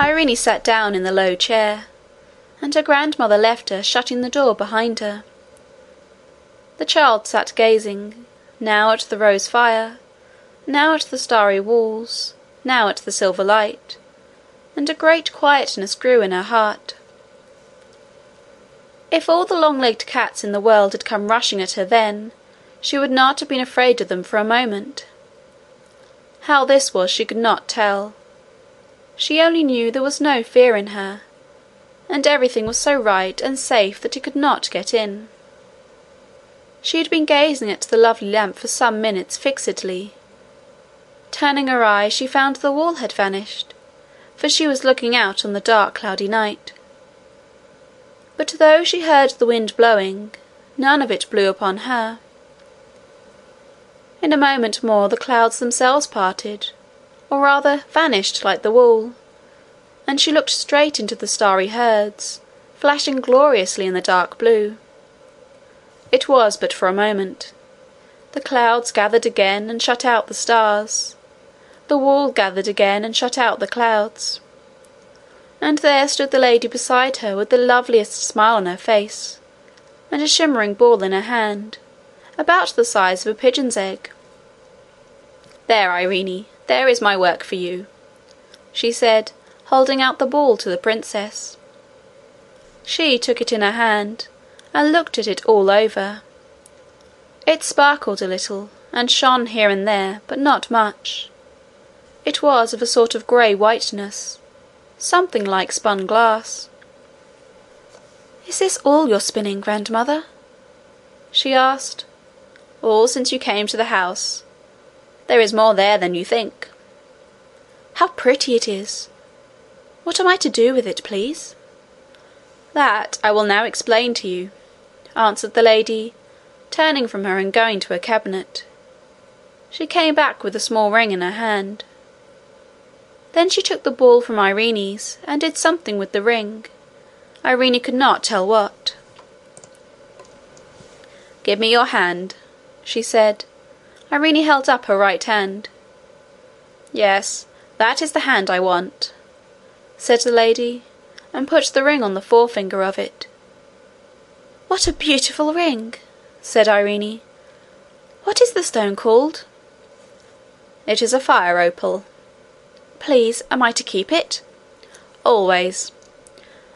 Irene sat down in the low chair, and her grandmother left her shutting the door behind her. The child sat gazing, now at the rose fire, now at the starry walls, now at the silver light, and a great quietness grew in her heart. If all the long legged cats in the world had come rushing at her then, she would not have been afraid of them for a moment. How this was she could not tell. She only knew there was no fear in her, and everything was so right and safe that it could not get in. She had been gazing at the lovely lamp for some minutes fixedly. Turning her eyes, she found the wall had vanished, for she was looking out on the dark cloudy night. But though she heard the wind blowing, none of it blew upon her. In a moment more the clouds themselves parted, or rather vanished like the wall, and she looked straight into the starry herds, flashing gloriously in the dark blue. It was but for a moment. The clouds gathered again and shut out the stars. The wall gathered again and shut out the clouds. And there stood the lady beside her with the loveliest smile on her face, and a shimmering ball in her hand, about the size of a pigeon's egg. There, Irene, there is my work for you, she said, holding out the ball to the princess. She took it in her hand, and looked at it all over. It sparkled a little, and shone here and there, but not much. It was of a sort of grey whiteness, something like spun glass. Is this all your spinning, grandmother? she asked. All since you came to the house. There is more there than you think. How pretty it is! What am I to do with it, please? That I will now explain to you, answered the lady, turning from her and going to her cabinet. She came back with a small ring in her hand. Then she took the ball from Irene's and did something with the ring. Irene could not tell what. Give me your hand, she said. Irene held up her right hand. Yes, that is the hand I want, said the lady, and put the ring on the forefinger of it. What a beautiful ring, said Irene. What is the stone called? It is a fire opal. Please, am I to keep it? Always.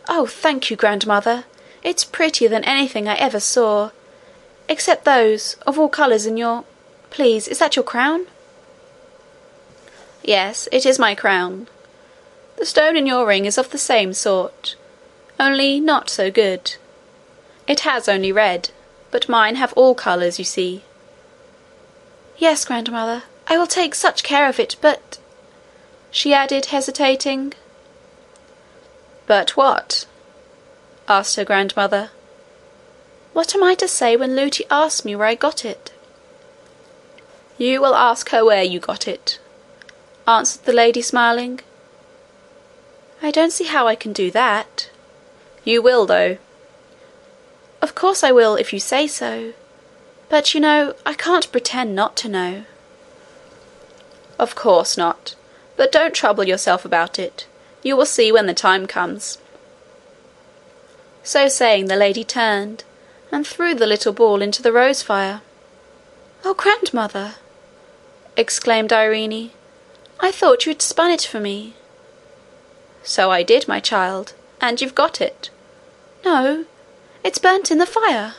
Oh, thank you, grandmother. It's prettier than anything I ever saw, except those of all colours in your Please, is that your crown? Yes, it is my crown. The stone in your ring is of the same sort, only not so good. It has only red, but mine have all colours, you see. Yes, grandmother, I will take such care of it, but she added, hesitating. But what? asked her grandmother. What am I to say when Lootie asks me where I got it? You will ask her where you got it, answered the lady, smiling. I don't see how I can do that. You will, though. Of course I will, if you say so. But you know, I can't pretend not to know. Of course not. But don't trouble yourself about it. You will see when the time comes. So saying, the lady turned and threw the little ball into the rose fire. Oh, grandmother! Exclaimed Irene. I thought you had spun it for me. So I did, my child, and you've got it. No, it's burnt in the fire.